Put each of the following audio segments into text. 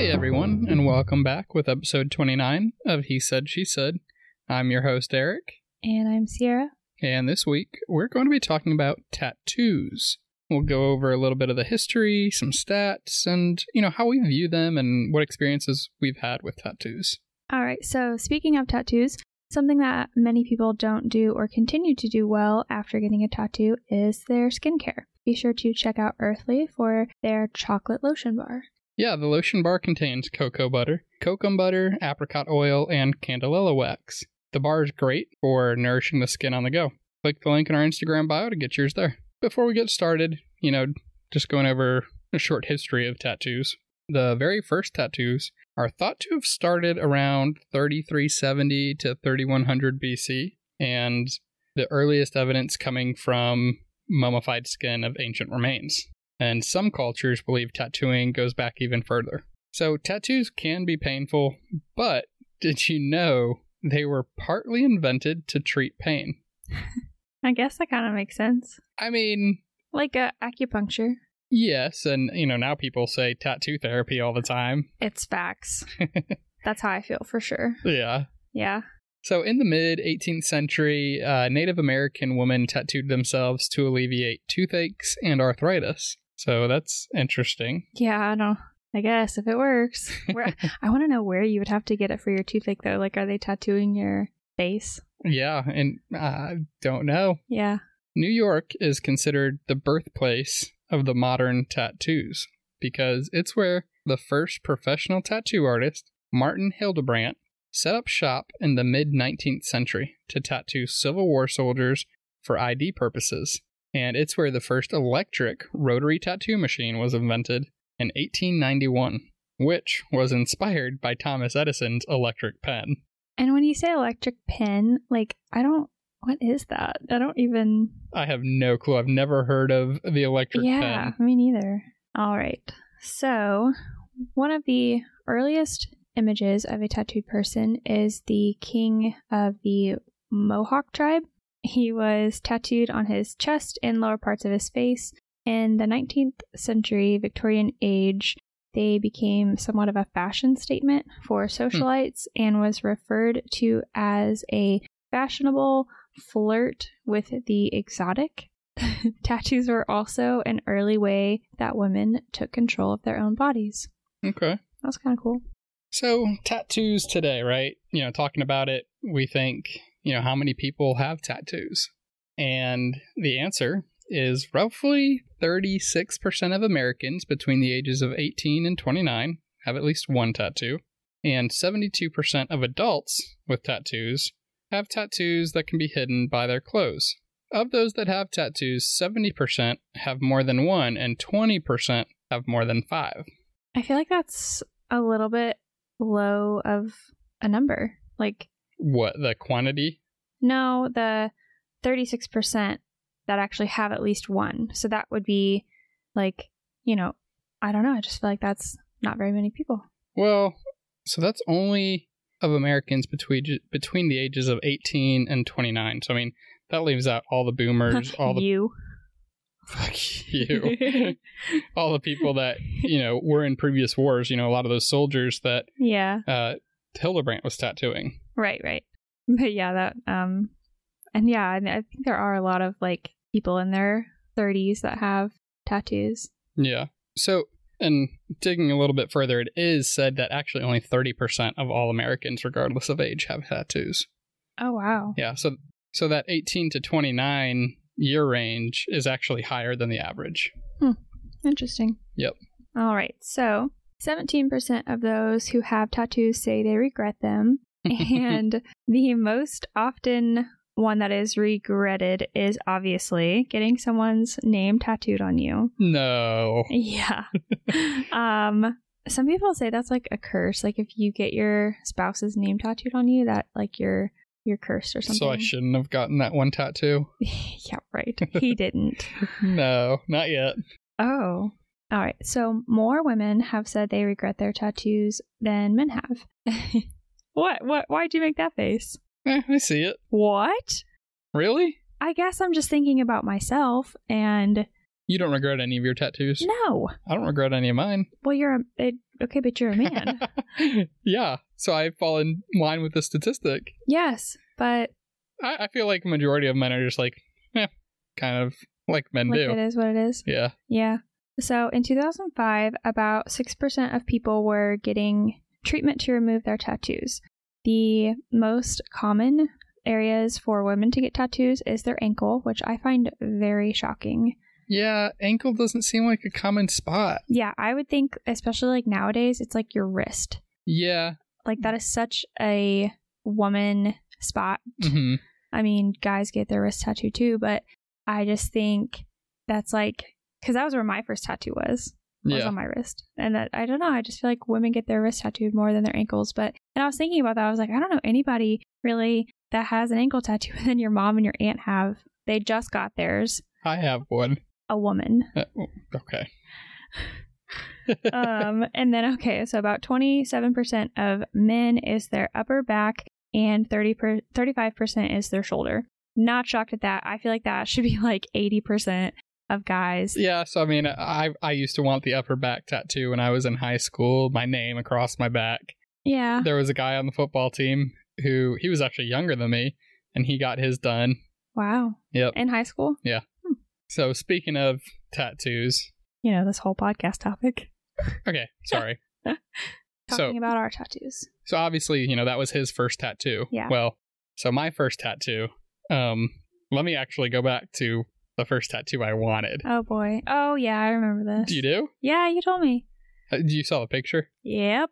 Hey everyone, and welcome back with episode 29 of He Said, She Said. I'm your host, Eric, And I'm Sierra. and this week we're going to be talking about tattoos. We'll go over a little bit of the history, some stats, and, you know, how we view them and what experiences we've had with tattoos. All right, so speaking of tattoos, something that many people don't do or continue to do well after getting a tattoo is their skincare. Be sure to check out Earthly for their chocolate lotion bar. Yeah, the lotion bar contains cocoa butter, kokum butter, apricot oil, and candelilla wax. The bar is great for nourishing the skin on the go. Click the link in our Instagram bio to get yours there. Before we get started, you know, just going over a short history of tattoos. The very first tattoos are thought to have started around 3370 to 3100 BC, and the earliest evidence coming from mummified skin of ancient remains and some cultures believe tattooing goes back even further. So, tattoos can be painful, but did you know they were partly invented to treat pain? I guess that kind of makes sense. I mean, Like uh, acupuncture. yes, and you know, now people say tattoo therapy all the time. It's facts. That's how I feel for sure. Yeah. Yeah. So, in the mid 18th century, uh, Native American women tattooed themselves to alleviate toothaches and arthritis. So, that's interesting. Yeah, I don't I guess if it works. Where, I want to know where you would have to get it for your toothache though. Like are they tattooing your face? Yeah, and I don't know. Yeah. New York is considered the birthplace of the modern tattoos because it's where the first professional tattoo artist, Martin Hildebrandt, set up shop in the mid 19th century to tattoo Civil War soldiers for ID purposes. And it's where the first electric rotary tattoo machine was invented in 1891, which was inspired by Thomas Edison's electric pen. And when you say electric pen, like I don't what is that? I don't even I have no clue. I've never heard of the electric Yeah, pen. Yeah, me neither. All right. So, one of the earliest images of a tattooed person is the king of the Mohawk tribe. He was tattooed on his chest and lower parts of his face. In the 19th century Victorian age, they became somewhat of a fashion statement for hmm. socialites and was referred to as a fashionable flirt with the exotic. Tattoos were also an early way that women took control of their own bodies. Okay. That's kind of cool. So, tattoos today, right? You know, talking about it, we think, you know, how many people have tattoos? And the answer is roughly 36% of Americans between the ages of 18 and 29 have at least one tattoo. And 72% of adults with tattoos have tattoos that can be hidden by their clothes. Of those that have tattoos, 70% have more than one, and 20% have more than five. I feel like that's a little bit low of a number. Like, What, the quantity? no, the 36% that actually have at least one. So that would be like, you know, I don't know. I just feel like that's not very many people. Well, so that's only of Americans between between the ages of 18 and 29. So I mean, that leaves out all the boomers, all the you. fuck you, all the people that you know were in previous wars. You know, a lot of those soldiers that yeah. uh, Hildebrandt was tattooing. Right, right. But yeah, that um and yeah, I I think there are a lot of like people in their 30s that have tattoos. Yeah. So, and digging a little bit further, it is said that actually only 30% of all Americans, regardless of age, have tattoos. Oh wow. Yeah. So, so that 18 to 29 year range is actually higher than the average. Hmm. Interesting. Yep. All right. So, 17% of those who have tattoos say they regret them, and the most often one that is regretted is obviously getting someone's name tattooed on you. No. Yeah. um some people say that's like a curse. Like if you get your spouse's name tattooed on you, that like you're you're cursed or something. So I shouldn't have gotten that one tattoo. yeah, right. He didn't. No, not yet. Oh. All right. So more women have said they regret their tattoos than men have. What? What? Why'd you make that face? Eh, I see it. What? Really? I guess I'm just thinking about myself and You don't regret any of your tattoos? no. I don't regret any of mine. Well, you're a, it, Okay, but you're a man. yeah, so I fall in line with the statistic. yes, but I, I feel like a majority of men are just like, eh, kind of like men like do. it is what it is. Yeah. Yeah. So in 2005, about 6% of people were getting treatment to remove their tattoos. The most common areas for women to get tattoos is their ankle, which I find very shocking. Yeah, ankle doesn't seem like a common spot. Yeah, I would think, especially like nowadays, it's like your wrist. Yeah. Like that is such a woman spot. hmm I mean, guys get their wrist tattoo too, but I just think that's like, because that was where my first tattoo was. Was Yeah. on my wrist. And that I don't know, I just feel like women get their wrist tattooed more than their ankles. But and I was thinking about that. I was like, I don't know anybody really that has an ankle tattoo than your mom and your aunt have. They just got theirs. I have one. A woman. Uh, okay. um and then okay, so about twenty seven percent of men is their upper back and 30 per, 35% is their shoulder. Not shocked at that. I feel like that should be like 80% of guys. Yeah, so I mean, I I used to want the upper back tattoo when I was in high school. My name across my back. Yeah. There was a guy on the football team who he was actually younger than me, and he got his done. Wow. Yep. In high school? Yeah. So speaking of tattoos, You know, this whole podcast topic. okay, sorry. Talking so about our tattoos. so obviously, you know, that was his first tattoo. Yeah. Well, so my first tattoo. Um, let me actually go back to the first tattoo I wanted. Oh boy. Oh yeah, I remember this. You do? Yeah, you told me. Uh, You saw the picture. Yep.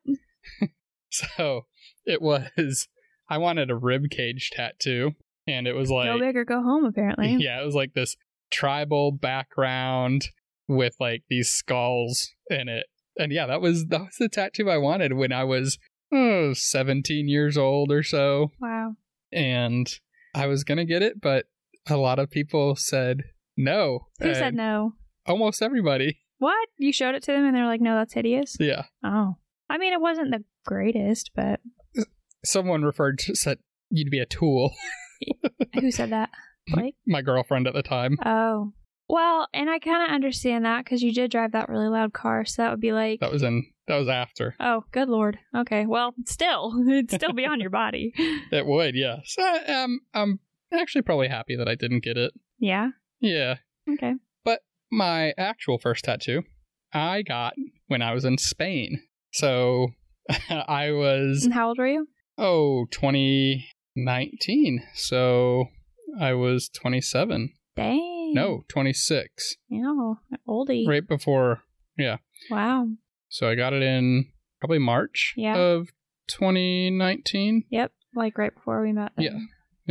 So it was. I wanted a rib cage tattoo, and it was like go big or go home. Apparently. Yeah, it was like this tribal background with like these skulls in it. And yeah, that was that was the tattoo I wanted when I was oh, 17 years old or so. Wow. And I was going to get it, but a lot of people said no. Who said no? Almost everybody. What? You showed it to them and they're like, no, that's hideous. Yeah. Oh. I mean, it wasn't the greatest, but Someone referred to said you'd be a tool. who said that? Blake? My girlfriend at the time. Oh. Well, and I kind of understand that because you did drive that really loud car, so that would be like, That was in that was after. oh, good lord. Okay, well, still, it'd still be on your body. It would, yeah. So I, um, I'm actually probably happy that I didn't get it. Yeah. Yeah. Okay. But my actual first tattoo I got when I was in Spain. So I was, And how old were you? oh, 2019. So I was 27. Dang. No, 26. Yeah, oldie. Right before. Yeah. Wow. So I got it in probably March Yeah. of 2019. Yep. Like right before we met. then. Yeah.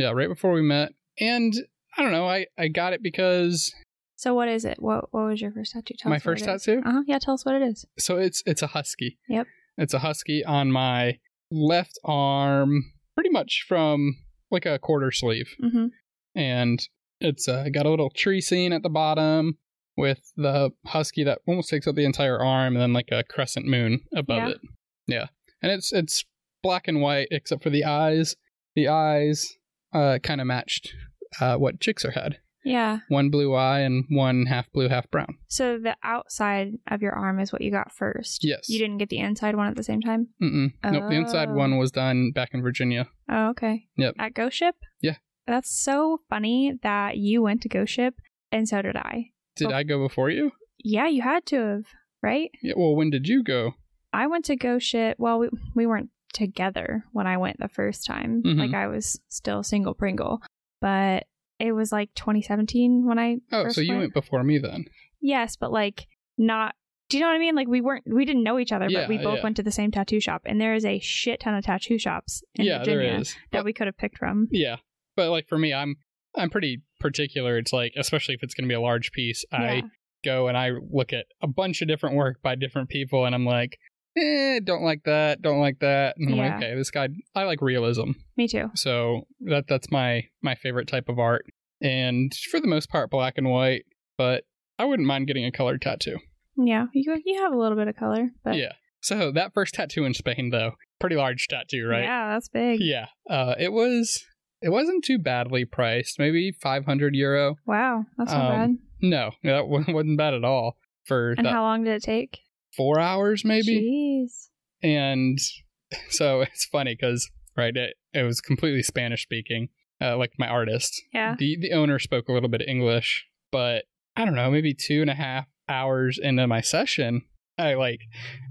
Yeah, right before we met. And I don't know, I, I got it because So what is it? What What was your first tattoo? Tell my first tattoo? Uh huh. Yeah. Tell us what it is. So it's it's a husky. Yep. It's a husky on my left arm, pretty much from like a quarter sleeve, Mm-hmm. and it's uh, got a little tree scene at the bottom with the husky that almost takes up the entire arm, and then like a crescent moon above Yeah. it. Yeah, and it's it's black and white except for the eyes. The eyes uh, kind of matched uh, what Jixer had. Yeah. One blue eye and one half blue, half brown. So the outside of your arm is what you got first. Yes. You didn't get the inside one at the same time. Mm-mm. Nope. The inside Oh. one was done back in Virginia. Oh, okay. Yep. At Ghost Ship. Yeah. That's so funny that you went to Ghost Ship, and so did I. Did Oh. I go before you? Yeah, you had to have, right? Yeah. Well, when did you go? I went to Ghost Ship. Well, we we weren't together when I went the first time. Mhm. Like I was still single Pringle, but it was like 2017 when I. Oh, so you went before me then? Yes, but like not. Do you know what I mean? Like we weren't, we didn't know each other, Yeah, but we both yeah. went to the same tattoo shop, and there is a shit ton of tattoo shops in yeah, Virginia there is. that But- we could have picked from. yeah, but like for me, I'm I'm pretty particular. It's like especially if it's going to be a large piece, Yeah. I go and I look at a bunch of different work by different people, and I'm like, eh, don't like that, don't like that, and I'm Yeah. like, okay, this guy, I like realism, Me too. so that that's my my favorite type of art, and for the most part, black and white, but I wouldn't mind getting a colored tattoo. Yeah, you you have a little bit of color, but yeah. So that first tattoo in Spain, though, pretty large tattoo, right? Yeah, that's big. Yeah. Uh, it was. It wasn't too badly priced. Maybe 500 euro. Wow, that's not Um, bad. No, that wasn't bad at all for And that. how long did it take? Four hours maybe. Jeez. And so it's funny because right, it, it was completely Spanish speaking, uh, like my artist. Yeah. The the owner spoke a little bit of English, but I don't know, maybe two and a half hours into my session, I like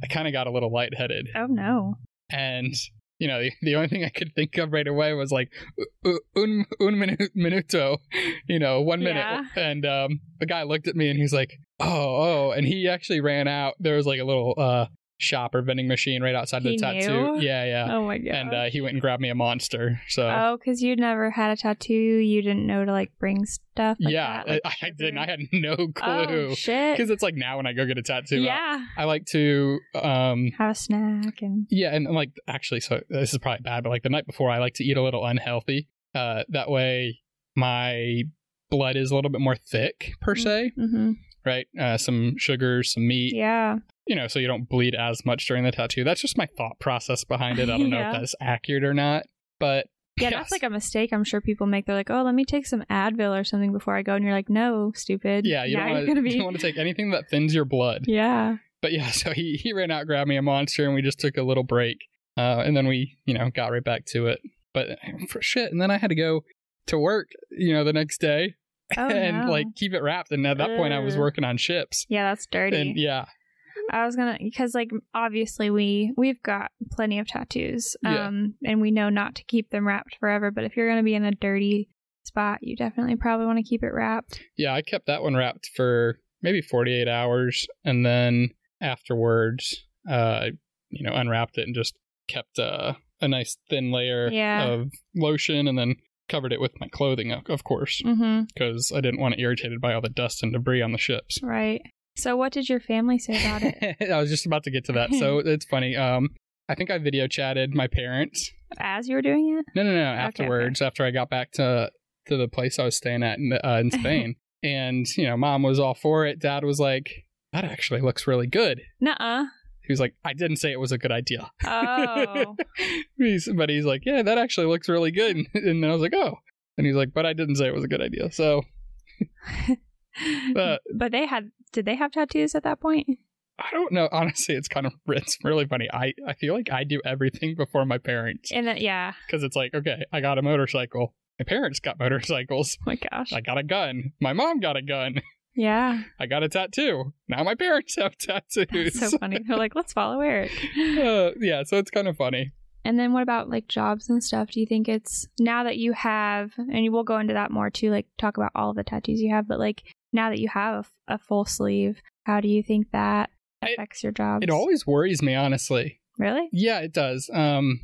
I kind of got a little lightheaded, Oh no. and you know the, the only thing I could think of right away was like "U- u- un un minuto, you know, one minute, Yeah. and um, the guy looked at me and he's like, oh oh, and he actually ran out. There was like a little uh shop or vending machine right outside the tattoo. knew? Yeah, yeah. Oh my god. and uh, he went and grabbed me a monster. So oh, because you'd never had a tattoo, you didn't know to like bring stuff. Like yeah, that, like I, I didn't. I had no clue. Oh clue shit. because it's like now when I go get a tattoo, Yeah. I like to um Have a snack and yeah, and like actually, so this is probably bad, but like the night before, I like to eat a little unhealthy. Uh, that way my blood is a little bit more thick per Mm. se, hmm right? Uh, some sugars, some meat, yeah. You know, so you don't bleed as much during the tattoo. That's just my thought process behind it. I don't know if that's accurate or not, but Yeah, Yes. that's like a mistake I'm sure people make. They're like, oh, let me take some Advil or something before I go. And you're like, no, stupid. yeah, you now don't you're want gonna be. you don't want to take anything that thins your blood. Yeah. But yeah, so he he ran out, grabbed me a monster, and we just took a little break, uh, and then we you know got right back to it. But for shit, and then I had to go to work, you know, the next day Oh, and no. like keep it wrapped. And at that point, I was working on ships, Yeah, that's dirty. and yeah, I was gonna because like obviously we we've got plenty of tattoos, Yeah. um, and we know not to keep them wrapped forever. But if you're gonna be in a dirty spot, you definitely probably want to keep it wrapped. yeah, I kept that one wrapped for maybe forty eight hours, and then afterwards, uh, you know, unwrapped it and just kept uh, a nice thin layer Yeah. of lotion, and then covered it with my clothing, of course, Mm-hmm. because I didn't want it irritated by all the dust and debris on the ships. Right. So, what did your family say about it I was just about to get to that. So it's funny. Um, I think I video chatted my parents. as you were doing it? No, no, no. okay. Afterwards, after I got back to to the place I was staying at in, uh, in Spain, and you know, mom was all for it. Dad was like, "That actually looks really good." Nuh-uh. He was like, "I didn't say it was a good idea." Oh. He's- but he's like, "Yeah, that actually looks really good." And then I was like, "Oh," and he's like, "But I didn't say it was a good idea." So But- but they had. Did they have tattoos at that point? I don't know. Honestly, it's kind of it's really funny. I I feel like I do everything before my parents. And that, yeah. because it's like okay i got a motorcycle my parents got motorcycles Oh my gosh. i got a gun my mom got a gun yeah. i got a tattoo now my parents have tattoos That's so funny. They're like, let's follow Eric. Uh, yeah so it's kind of funny And then what about like jobs and stuff? Do you think it's now that you have, and we'll go into that more too, like talk about all the tattoos you have, but like now that you have a full sleeve, how do you think that I- affects your job? it always worries me honestly really? yeah it does um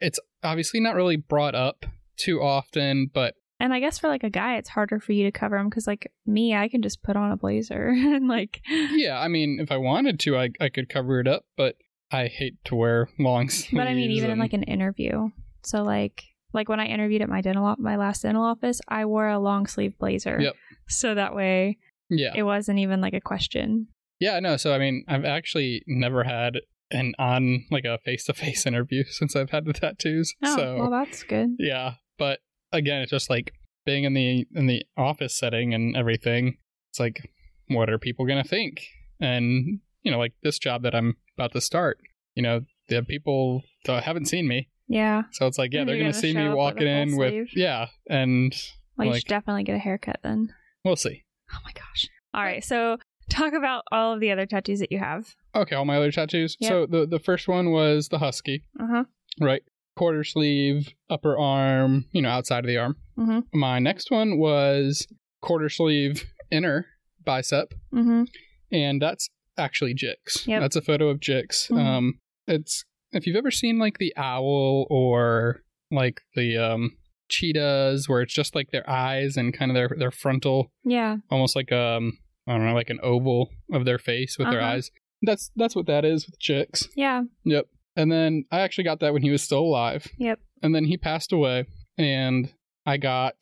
it's obviously not really brought up too often but And I guess for like a guy, it's harder for you to cover them because like me, I can just put on a blazer and like, yeah i mean if i wanted to i, I could cover it up but i hate to wear long sleeves but I mean, even in like an interview. So like, like when I interviewed at my dental, op- my last dental office, I wore a long sleeve blazer. Yep. So that way, yeah it wasn't even like a question. Yeah, no. So I mean, I've actually never had an on like a face to face interview since I've had the tattoos. Oh, so well, that's good. yeah, but again, it's just like being in the in the office setting and everything. It's like, what are people gonna think? And you know, like this job that I'm about to start, you know, the people that haven't seen me, Yeah. so it's like, yeah, And they're gonna gonna see me with walking in with sleeve? yeah, and Well, you should definitely get a haircut then. We'll see. Oh my gosh. All right. So talk about all of the other tattoos that you have. Okay, all my other tattoos. Yep. So the the first one was the husky. Uh huh. right? Quarter sleeve, upper arm, you know, outside of the arm. Mhm. My next one was quarter sleeve, inner bicep, Mm-hmm. and that's actually Jix. Yep. That's a photo of Jix. Mhm. Um, it's if you've ever seen like the owl or like the um cheetahs, where it's just like their eyes and kind of their their frontal, Yeah. almost like um I don't know, like an oval of their face with their Uh-huh. eyes. That's that's what that is with Jix. Yeah. Yep. And then I actually got that when he was still alive. Yep. And then he passed away, and I got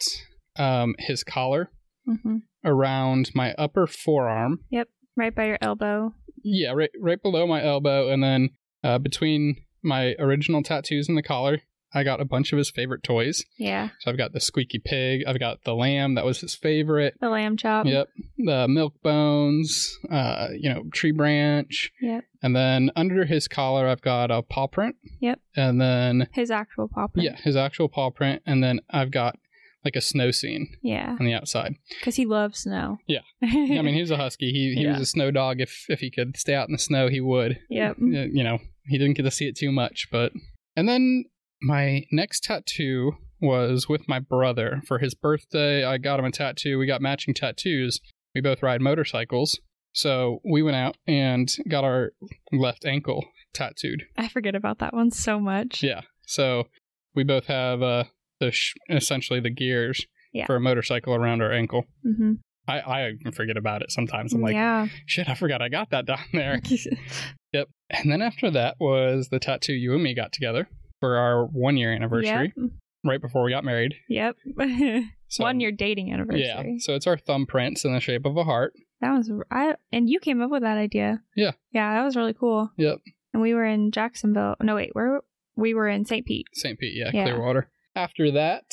um, his collar Mm-hmm. around my upper forearm. Yep. Right by your elbow. Yeah, right, right below my elbow, and then uh, between my original tattoos and the collar, I got a bunch of his favorite toys. Yeah. So I've got the squeaky pig. I've got the lamb. That was his favorite. The lamb chop. Yep. The milk bones, uh, you know, tree branch. Yep. And then under his collar, I've got a paw print. Yep. And then, His actual paw print. yeah, his actual paw print. And then I've got like a snow scene Yeah. on the outside. Because he loves snow. Yeah. I mean, he was a husky. He, he Yeah. was a snow dog. If, if he could stay out in the snow, he would. Yep. You know, he didn't get to see it too much, but. And then my next tattoo was with my brother. For his birthday, I got him a tattoo. We got matching tattoos. We both ride motorcycles. So we went out and got our left ankle tattooed. I forget about that one so much. Yeah. So we both have uh, the sh- essentially the gears Yeah. for a motorcycle around our ankle. hmm I, I forget about it sometimes. I'm like, yeah. shit, I forgot I got that down there. Yep. And then after that was the tattoo you and me got together for our one year anniversary, Yep. right before we got married. Yep. So, one year dating anniversary. Yeah. So it's our thumbprints in the shape of a heart. That was I and you came up with that idea. Yeah. Yeah, that was really cool. Yep. And we were in Jacksonville. No, wait, where we were in St. Pete. St. Pete, yeah, Yeah. Clearwater. After that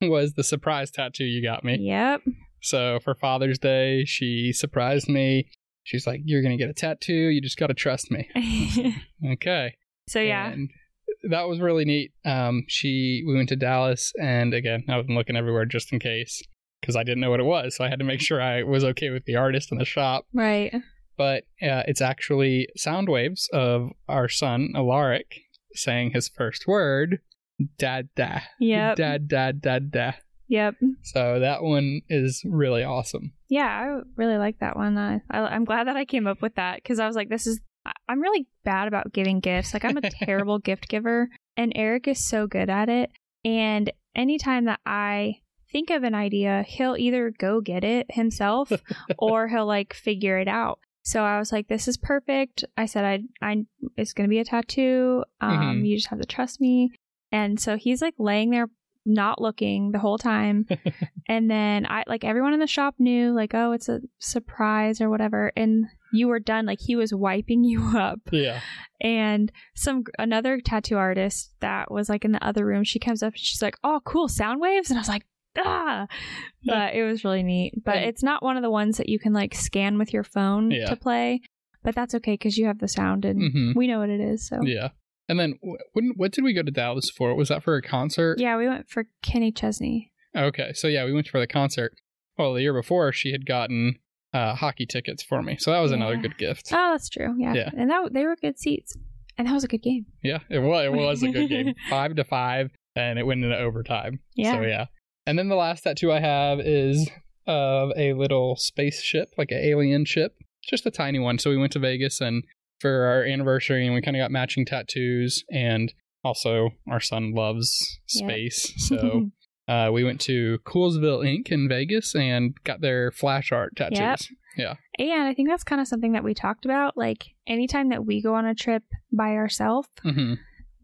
was the surprise tattoo you got me. Yep. So for Father's Day, she surprised me. She's like, You're going to get a tattoo. You just got to trust me. Okay. so yeah. And that was really neat. Um, she we went to Dallas, and again, I was looking everywhere just in case because I didn't know what it was, so I had to make sure I was okay with the artist and the shop. Right. But uh, it's actually sound waves of our son Alaric saying his first word, "dad da." Yep. Dad dad dad da. Yep. So that one is really awesome. Yeah, I really like that one. I, I, I'm glad that I came up with that because I was like, this is. I'm really bad about giving gifts. Like, I'm a terrible gift giver, and Eric is so good at it. And anytime that I think of an idea, he'll either go get it himself or he'll like figure it out. So I was like, this is perfect. I said, I, I, it's going to be a tattoo. Um, Mhm. You just have to trust me. And so he's like laying there, not looking the whole time. and then I, like, everyone in the shop knew, like, oh, it's a surprise or whatever. And you were done. Like, he was wiping you up. Yeah. And some, another tattoo artist that was like in the other room, she comes up and she's like, oh, cool, sound waves. And I was like, ah. But it was really neat. But And- it's not one of the ones that you can like scan with your phone Yeah. to play. But that's okay because you have the sound and hmm we know what it is. So Yeah. And then when, what did we go to Dallas for? Was that for a concert? yeah, we went for Kenny Chesney. Okay, so yeah, we went for the concert. Well, the year before, she had gotten uh, hockey tickets for me, so that was another good gift. Oh, that's true. Yeah, Yeah. and that they were good seats, and that was a good game. Yeah, it was. It was a good game, five to five, and it went into overtime. Yeah. So yeah, and then the last tattoo I have is of a little spaceship, like an alien ship, just a tiny one. So we went to Vegas and for our anniversary, and we kind of got matching tattoos, and also our son loves Yep. space, so. Uh, we went to Coolsville Inc. in Vegas and got their flash art tattoos. Yep. And I think that's kind of something that we talked about. Like anytime that we go on a trip by ourselves, hmm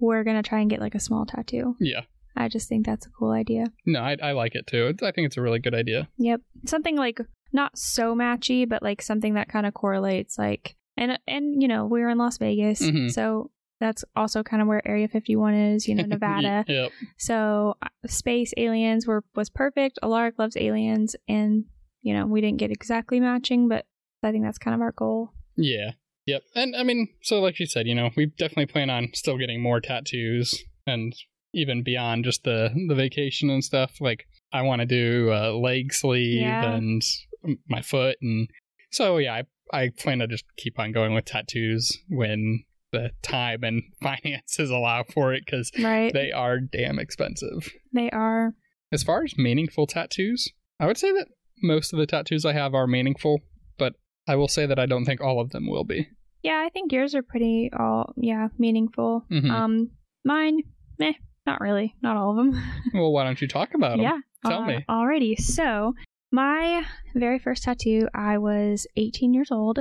we're gonna try and get like a small tattoo. Yeah. I just think that's a cool idea. No, I, I like it too. It's, I think it's a really good idea. Yep. Something like not so matchy, but like something that kind of correlates. Like and and you know we're in Las Vegas, Mhm. so that's also kind of where Area 51 is. You know, Nevada. yep. So uh, space aliens were was perfect. Alaric loves aliens, and you know we didn't get exactly matching, but I think that's kind of our goal. Yeah. Yep. And I mean, so like you said, you know, we definitely plan on still getting more tattoos and even beyond just the the vacation and stuff. Like I want to do a leg sleeve Yeah. and my foot and so yeah, I I plan to just keep on going with tattoos when the time and finances allow for it cuz Right? they are damn expensive. they are. As far as meaningful tattoos, I would say that most of the tattoos I have are meaningful, but I will say that I don't think all of them will be. Yeah, I think yours are pretty all yeah meaningful. Mhm. Um, mine, meh, not really, not all of them. Well, why don't you talk about them? yeah, Tell uh, me. Alrighty, so my very first tattoo, I was 18 years old,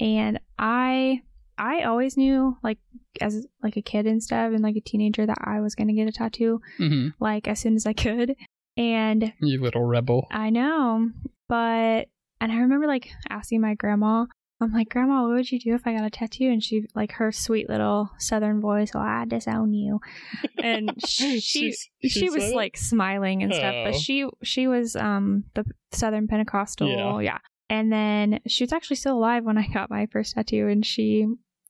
and I I always knew like as like a kid and stuff, and like a teenager that I was gonna get a tattoo hmm like as soon as I could, and You little rebel. I know, but and I remember like asking my grandma I'm like, Grandma, what would you do if I got a tattoo? And she, like, her sweet little Southern voice, well, I disown you. And she, she, she she was like smiling and stuff, but Oh. she, she was um the Southern Pentecostal, Yeah. yeah. And then she was actually still alive when I got my first tattoo, and she,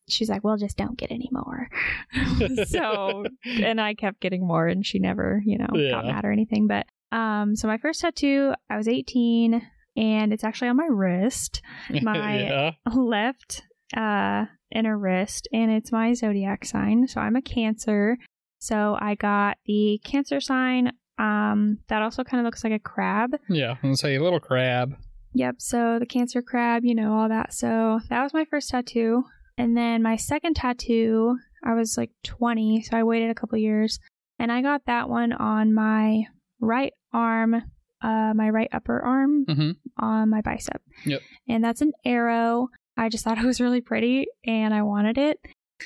she's like, well, just don't get any more. so and I kept getting more, and she never, you know, Yeah. got mad or anything. But um, so my first tattoo, I was 18, and it's actually on my wrist, my- yeah. left uh inner wrist, and it's my zodiac sign. So I'm a Cancer. So I got the Cancer sign. Um, that also kind of looks like a crab. Yeah. I'm gonna say a little crab. Yep. So the Cancer crab, you know, all that. So that was my first tattoo. And then my second tattoo, I was like 20, so I waited a couple years, and I got that one on my right arm, uh, my right upper arm hmm on my bicep. Yep. And that's an arrow. I just thought it was really pretty, and I wanted it,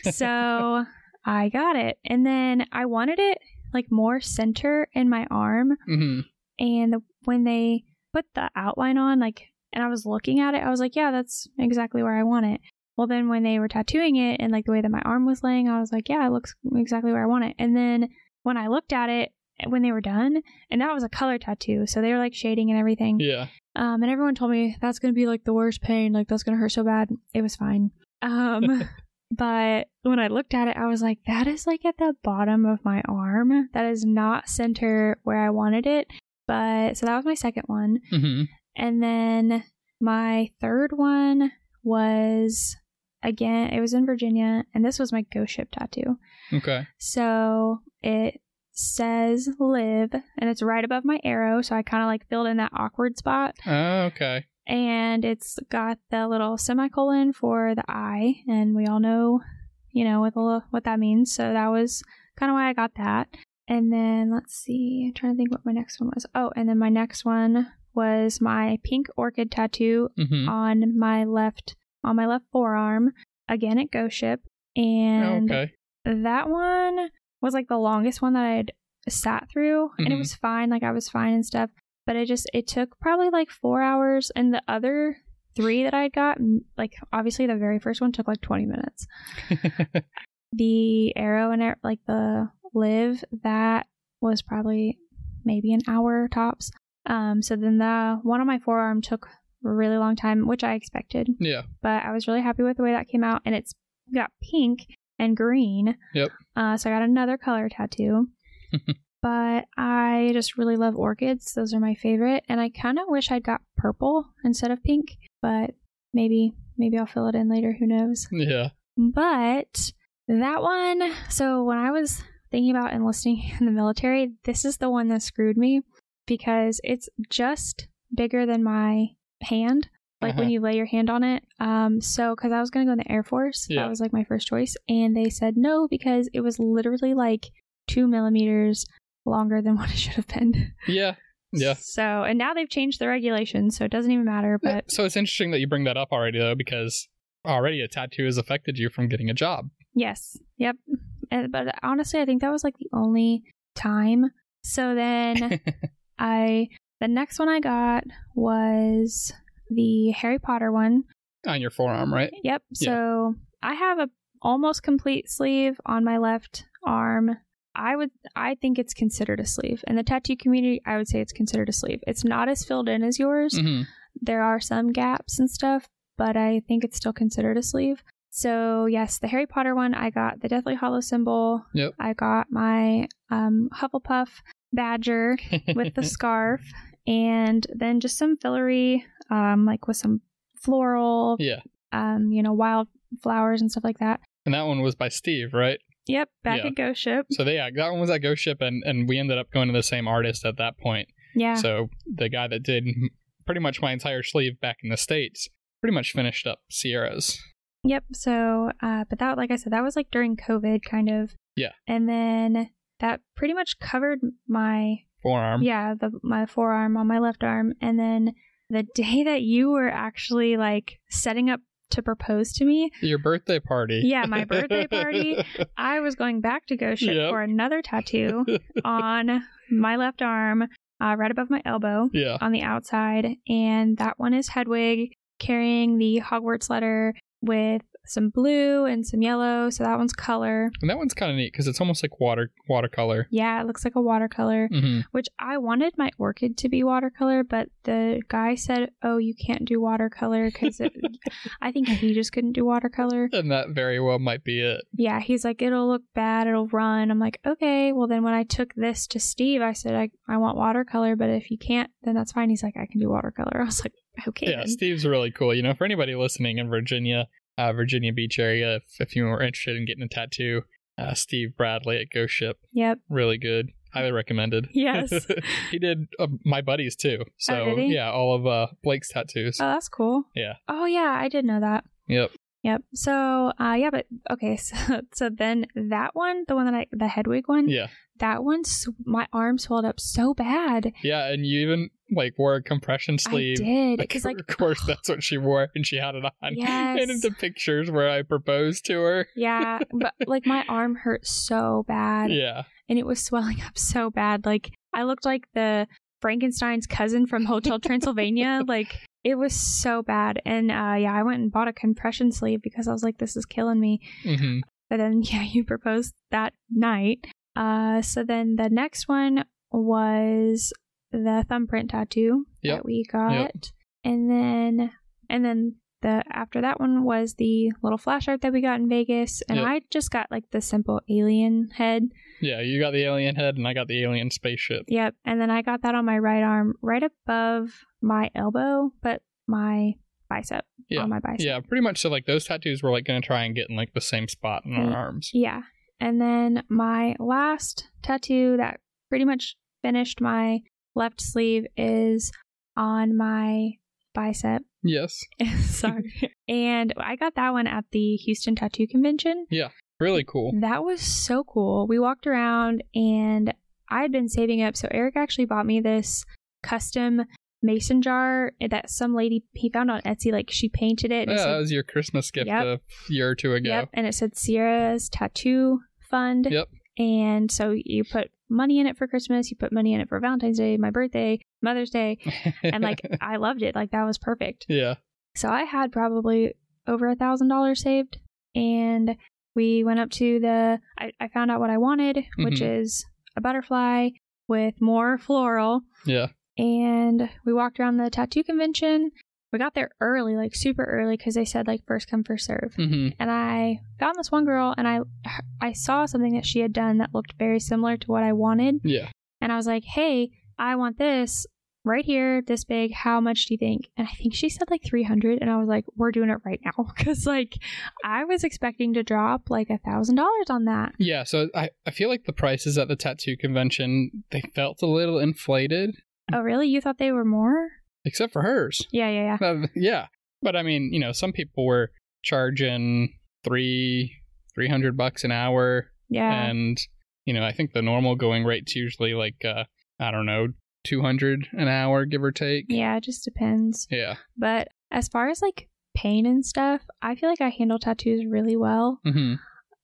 so I got it. And then I wanted it like more center in my arm, hmm and the, when they put the outline on like and i was looking at it i was like yeah that's exactly where i want it well then when they were tattooing it and like the way that my arm was laying i was like yeah it looks exactly where i want it. And then when i looked at it when they were done and that was a color tattoo so they were like shading and everything. Yeah. um and everyone told me that's gonna be like the worst pain like that's gonna hurt so bad. It was fine. Um but when i looked at it i was like that is like at the bottom of my arm. That is not center where i wanted it. But so that was my second one. Hmm and then my third one was again it was in virginia and this was my ghost ship tattoo Okay. so it says live and it's right above my arrow so i kind of like filled in that awkward spot Oh, okay. and it's got the little semicolon for the I, and we all know, you know, what the, what that means. So that was kind of why I got that. And then let's see, I'm trying to think what my next one was. Oh, and then my next one was my pink orchid tattoo hmm on my left on my left forearm. Again at Ghost Ship, and okay. that one was like the longest one that I had sat through, and it Mhm. was fine. Like I was fine and stuff, but it just it took probably like four hours, and the other three that I had got, like obviously the very first one took like twenty minutes. The arrow and it, like the live that was probably maybe an hour tops. Um, so then the one on my forearm took really long time, which I expected yeah. but I was really happy with the way that came out, and it's got pink and green. Yep. Uh, so I got another color tattoo. but I just really love orchids; those are my favorite. And I kind of wish I'd got purple instead of pink, but maybe maybe I'll fill it in later. Who knows? Yeah. But that one, so when I was thinking about enlisting in the military, this is the one that screwed me because it's just bigger than my hand. Like when Uh-huh. you lay your hand on it. Um, so because I was gonna go in the Air Force, Yeah. that was like my first choice, and they said no because it was literally like two millimeters longer than what it should have been. Yeah. Yeah. So and now they've changed the regulations, so it doesn't even matter. But so it's interesting that you bring that up already, though, because already a tattoo has affected you from getting a job. Yes. Yep. And, but honestly, I think that was like the only time. So then I, the next one I got was the Harry Potter one. On your forearm, right? Yep. Yeah. So I have a almost complete sleeve on my left arm. I would, I think it's considered a sleeve. In the tattoo community, I would say it's considered a sleeve. It's not as filled in as yours hmm there are some gaps and stuff, but I think it's still considered a sleeve. So yes, the Harry Potter one, I got the Deathly Hallow symbol. Yep. I got my um, Hufflepuff badger with the scarf, and then just some fillery, um, like with some floral, yeah. um, you know, wild flowers and stuff like that. And that one was by Steve, right? Yep, back Yeah. at Ghost Ship. So they, yeah, that one was at Ghost Ship, and, and we ended up going to the same artist at that point. Yeah, So the guy that did pretty much my entire sleeve back in the States pretty much finished up Sierra's. Yep. So, uh, but that, like I said, that was like during COVID, kind of. Yeah. And then that pretty much covered my Forearm. yeah the my forearm on my left arm, and then the day that you were actually like setting up to propose to me, Your birthday party. Yeah, my birthday party. I was going back to Ship Yep. for another tattoo on my left arm, uh, right above my elbow yeah. on the outside, and that one is Hedwig. carrying the Hogwarts letter with some blue and some yellow. So that one's color. And that one's kind of neat because it's almost like water watercolor. Yeah, it looks like a watercolor, hmm which I wanted my orchid to be watercolor, but the guy said, "Oh, you can't do watercolor because I think he just couldn't do watercolor." And that very well might be it. Yeah, he's like, "It'll look bad. It'll run." I'm like, "Okay." Well, then when I took this to Steve, I said, "I I want watercolor, but if you can't, then that's fine." He's like, "I can do watercolor." I was like, "Okay." Yeah, then." Steve's really cool. You know, for anybody listening in Virginia, uh, Virginia Beach area, if, if you were interested in getting a tattoo, uh, Steve Bradley at Ghost Ship, Yep. really good. Highly recommended. Yes. he did uh, my buddies too. So Oh, did he? yeah, all of uh, Blake's tattoos. Oh, that's cool. Yeah. Oh yeah, I did know that. yep. Yep. So, uh, yeah, but okay. So, so then that one, the one that I, the Hedwig one, Yeah. that one, sw- my arm swelled up so bad. Yeah, and you even like wore a compression sleeve. I did Like, because, like, of course, that's what she wore, and she had it on. Yes. And in the pictures where I proposed to her. yeah, but like my arm hurt so bad, Yeah. and it was swelling up so bad. Like I looked like the Frankenstein's cousin from Hotel Transylvania. Like it was so bad, and uh, yeah, I went and bought a compression sleeve because I was like, this is killing me. hmm But then, yeah, you proposed that night. Uh, so then the next one was the thumbprint tattoo Yep. that we got, Yep. and then and then the after that one was the little flash art that we got in Vegas, and Yep. I just got like the simple alien head. Yeah, you got the alien head, and I got the alien spaceship. Yep, and then I got that on my right arm, right above my elbow, but my bicep Yeah. on my bicep. Yeah, pretty much. So like those tattoos were like going to try and get in like the same spot in our Mm. arms. Yeah. And then my last tattoo that pretty much finished my left sleeve is on my bicep. Yes, Sorry. and I got that one at the Houston Tattoo Convention. Yeah. Really cool. That was so cool. We walked around and I had been saving up. So Eric actually bought me this custom mason jar that some lady he found on Etsy. Like she painted it. Yeah, said- that was your Christmas gift Yep. a year or two ago. Yep, and it said Sierra's Tattoo Fund. Yep. And so you put money in it for Christmas, you put money in it for Valentine's Day, my birthday, Mother's Day, and like I loved it. Like that was perfect. yeah, So I had probably over a thousand dollars saved, and we went up to the. I, I found out what I wanted, which Mhm. is a butterfly with more floral, yeah, and we walked around the tattoo convention. We got there early, like super early, because they said like first come first serve hmm and I found this one girl and I I saw something that she had done that looked very similar to what I wanted yeah. and I was like, "Hey, I want this right here, this big. How much do you think?" And I think she said like 300 and I was like, "We're doing it right now." Cuz like I was expecting to drop like a $1000 on that. Yeah, so I, I feel like the prices at the tattoo convention they felt a little inflated, Oh, really? You thought they were more? Except for hers. Yeah, yeah, yeah. Uh, yeah, but I mean, you know, some people were charging three three hundred bucks an hour, Yeah. and you know, I think the normal going rate's usually like uh, I don't know, two hundred an hour, give or take. yeah, it just depends. Yeah. But as far as like pain and stuff, I feel like I handle tattoos really well. hmm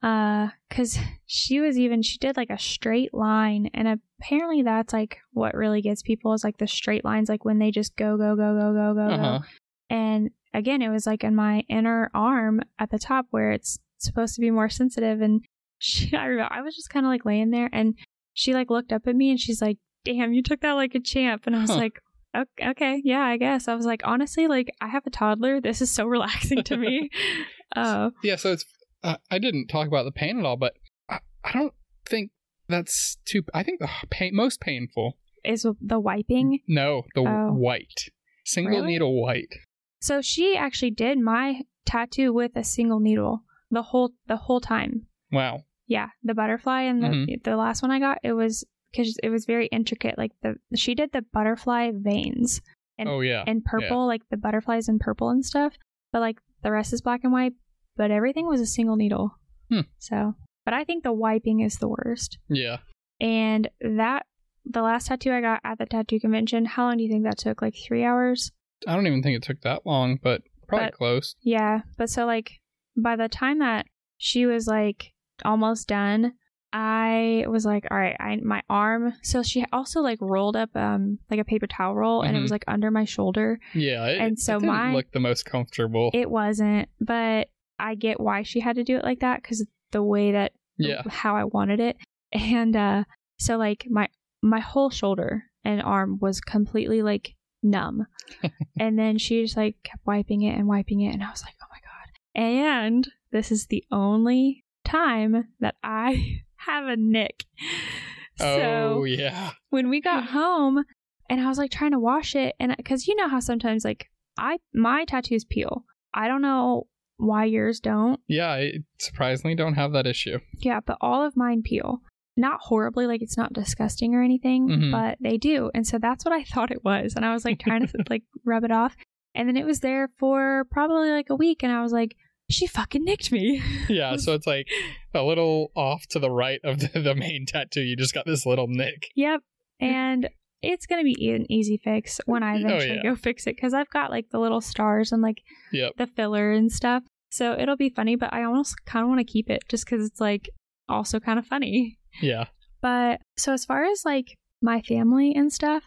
uh because she was even she did like a straight line and apparently that's like what really gets people is like the straight lines like when they just go go go go go go Uh-huh. go and again it was like in my inner arm at the top where it's supposed to be more sensitive and she i, remember, I was just kind of like laying there and she like looked up at me and she's like damn you took that like a champ and i was Huh. like "Ok- okay yeah i guess i was like honestly like i have a toddler this is so relaxing to me uh Yeah. So it's uh, I didn't talk about the pain at all, but I, I don't think that's too. I think the pain most painful. is the wiping No, the Oh. white single Really? needle white. So she actually did my tattoo with a single needle the whole the whole time. Wow. Yeah, the butterfly and the Mhm. the last one I got it was because it was very intricate. Like the she did the butterfly veins And- oh yeah. in purple, like the butterflies in purple and stuff. But like the rest is black and white. But everything was a single needle. Hmm. So, but I think the wiping is the worst. Yeah. And that the last tattoo I got at the tattoo convention. How long do you think that took? Like three hours. I don't even think it took that long, but probably But- close. Yeah, but so like by the time that she was like almost done, I was like, all right, I my arm. So she also like rolled up um like a paper towel roll, and it was like under my shoulder. Yeah. It, And so it didn't my- look the most comfortable. It wasn't, but I get why she had to do it like that because the way that yeah. how I wanted it, and uh so like my my whole shoulder and arm was completely like numb, and then she just like kept wiping it and wiping it, and I was like, oh my god. And this is the only time that I have a nick. Oh So yeah. when we got home and I was like trying to wash it and cuz you know how sometimes like I my tattoos peel. I don't know why yours don't. Yeah. I surprisingly don't have that issue. Yeah, but all of mine peel. Not horribly like it's not disgusting or anything, Mhm. but they do. And so that's what I thought it was. And I was like trying to like rub it off and then it was there for probably like a week and I was like she fucking nicked me. Yeah. So it's like a little off to the right of the, the main tattoo. You just got this little nick. Yep. And it's going to be an easy fix when I Oh, eventually yeah. go fix it because I've got like the little stars and like Yep. the filler and stuff. So it'll be funny, but I almost kind of want to keep it just because it's like also kind of funny. Yeah. But so as far as like my family and stuff,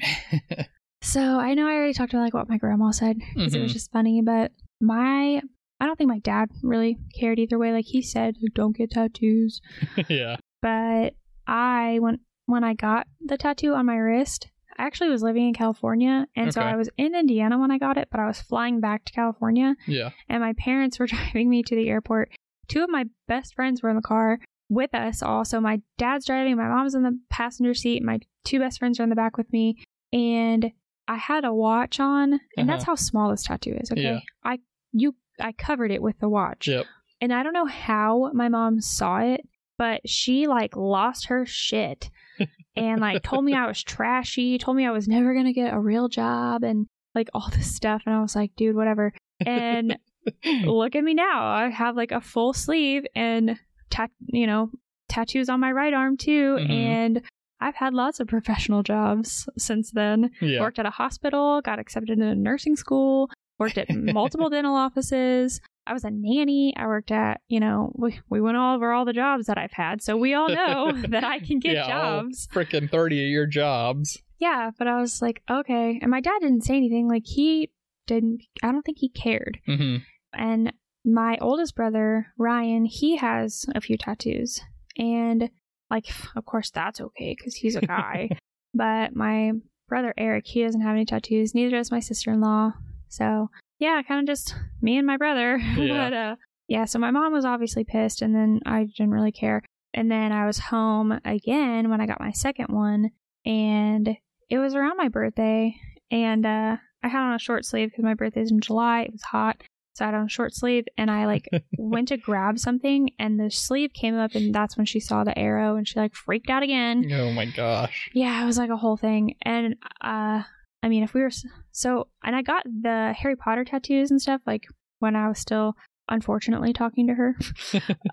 so I know I already talked about like what my grandma said because it was Mhm. just funny, but my I don't think my dad really cared either way. Like he said, don't get tattoos yeah. but I when when I got the tattoo on my wrist, I actually was living in California, and so Okay. I was in Indiana when I got it, but I was flying back to California, Yeah. and my parents were driving me to the airport. Two of my best friends were in the car with us. Also, my dad's driving, my mom's in the passenger seat, my two best friends are in the back with me, and I had a watch on, and that's how small this tattoo is. Okay, Uh-huh. Yeah. I you I covered it with the watch. Yep. And I don't know how my mom saw it, but she like lost her shit and like told me I was trashy, told me I was never going to get a real job and like all this stuff. And I was like, dude, whatever. And look at me now. I have like a full sleeve and tat, you know, tattoos on my right arm too. Mhm. And I've had lots of professional jobs since then yeah. worked at a hospital, got accepted into nursing school, worked at multiple dental offices. I was a nanny. I worked at, you know, we, we went all over all the jobs that I've had. So we all know that I can get yeah, jobs. Freaking 30 of your jobs. Yeah, but I was like, okay. And my dad didn't say anything. Like, he didn't, I don't think he cared. hmm And my oldest brother, Ryan, he has a few tattoos. And, like, of course, that's okay because he's a guy. but my brother, Eric, he doesn't have any tattoos. Neither does my sister in law. So, yeah, kind of just me and my brother. Yeah. but, uh, yeah, so my mom was obviously pissed, and then I didn't really care. And then I was home again when I got my second one, and it was around my birthday. And uh, I had on a short sleeve because my birthday's in July. It was hot. So I had on a short sleeve and I like went to grab something and the sleeve came up and that's when she saw the arrow and she like freaked out again. Oh my gosh. Yeah, it was like a whole thing. And uh I mean if we were so and I got the Harry Potter tattoos and stuff like when I was still unfortunately talking to her.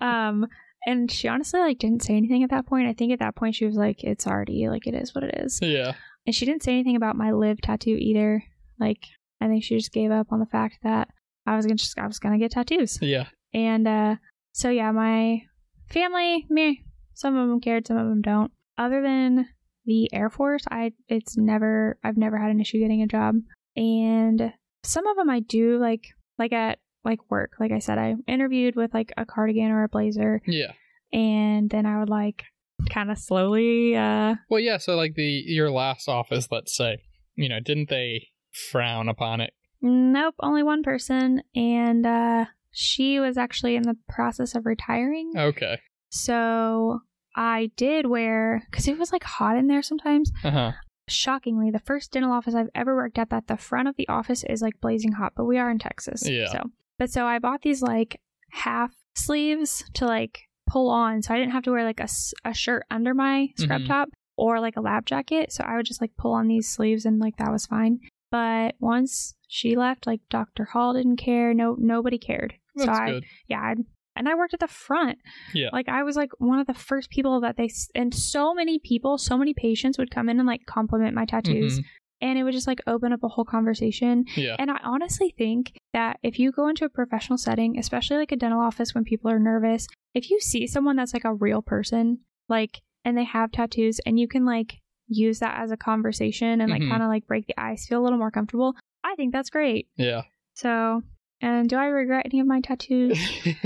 um and she honestly like didn't say anything at that point. I think at that point she was like it's already like it is what it is. Yeah. And she didn't say anything about my live tattoo either. Like I think she just gave up on the fact that I was gonna just I was gonna get tattoos. Yeah. And uh so yeah, my family, me, some of them cared, some of them don't. Other than the Air Force, I it's never I've never had an issue getting a job. And some of them I do like like at like work. Like I said, I interviewed with like a cardigan or a blazer Yeah. and then I would like kind of slowly uh Well, yeah. So, like the your last office, let's say, you know, didn't they frown upon it? Nope, only one person, and uh, she was actually in the process of retiring. Okay. So I did wear because it was like hot in there sometimes. Uh huh. Shockingly, the first dental office I've ever worked at that the front of the office is like blazing hot, but we are in Texas. Yeah. So, but so I bought these like half sleeves to like pull on, so I didn't have to wear like a, a shirt under my scrub Mhm. top or like a lab jacket. So I would just like pull on these sleeves and like that was fine. But once she left, like Dr. Hall didn't care. No, nobody cared. That's so I, good. yeah, I'd, and I worked at the front. Yeah. Like I was like one of the first people that they and so many people, so many patients would come in and like compliment my tattoos. Mhm. and it would just like open up a whole conversation. Yeah. And I honestly think that if you go into a professional setting, especially like a dental office when people are nervous, if you see someone that's like a real person, like, and they have tattoos and you can like use that as a conversation and like Mhm. kind of like break the ice, feel a little more comfortable, I think that's great. Yeah. So, and do I regret any of my tattoos?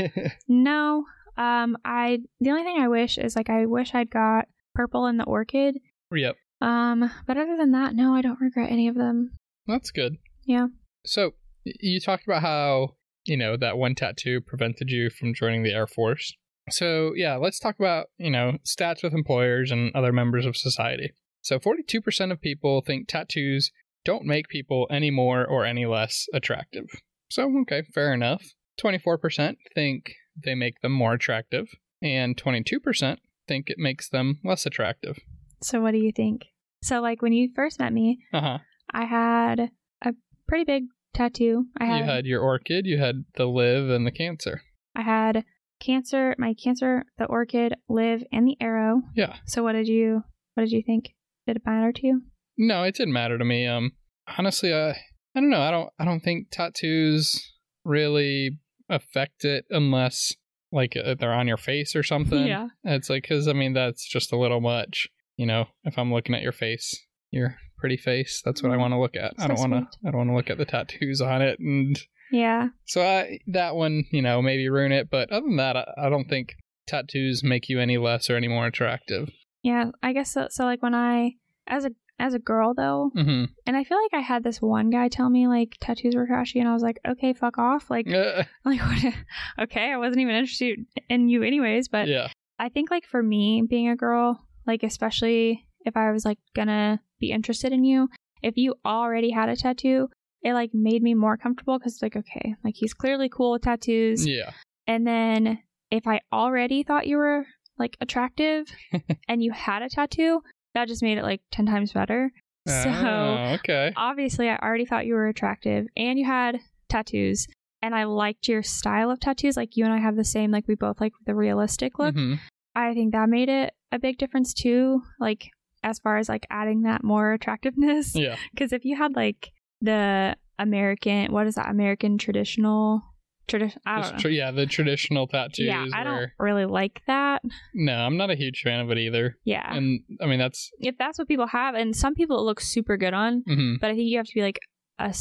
no. Um, I, the only thing I wish is like, I wish I'd got purple in the orchid. yep. Um, but other than that, no, I don't regret any of them. That's good. Yeah. So you talked about how, you know, that one tattoo prevented you from joining the Air Force. So, yeah, let's talk about, you know, stats with employers and other members of society. So, 42% of people think tattoos don't make people any more or any less attractive. So, okay, fair enough. 24% think they make them more attractive, and 22% think it makes them less attractive. So, what do you think? So, like when you first met me, Uh huh. I had a pretty big tattoo. I had, You had your orchid, you had the live, and the cancer. I had cancer, my cancer, the orchid, live, and the arrow. Yeah. So, what did you what did you think? Did it matter to you? No, it didn't matter to me. Um, honestly, I I don't know. I don't I don't think tattoos really affect it unless like uh, they're on your face or something. Yeah. It's like because I mean that's just a little much. You know, if I'm looking at your face, your pretty face, that's what I Mm. want to look at. I don't want to. I don't want to look at the tattoos on it, and Yeah. so I that one, you know, maybe ruin it. But other than that, I, I don't think tattoos make you any less or any more attractive. Yeah. I guess so. So, like when I as a as a girl though, hmm and I feel like I had this one guy tell me like tattoos were trashy, and I was like, okay, fuck off. Like, Uh, like what? okay, I wasn't even interested in you anyways. But yeah. I think like for me being a girl, like especially if I was like gonna be interested in you, if you already had a tattoo, it like made me more comfortable because like okay, like he's clearly cool with tattoos. Yeah. And then if I already thought you were like attractive and you had a tattoo, that just made it like 10 times better. So Oh, okay. obviously, I already thought you were attractive and you had tattoos. And I liked your style of tattoos. Like you and I have the same, like we both like the realistic look. Mhm. I think that made it a big difference too. Like as far as like adding that more attractiveness. Yeah. Because if you had like the American, what is that? American traditional tradition? I Just don't know. tr- yeah, the traditional tattoos. yeah, I don't really like that. No, I'm not a huge fan of it either. Yeah, And I mean, that's. if that's what people have, and some people it looks super good on, mhm. but I think you have to be like a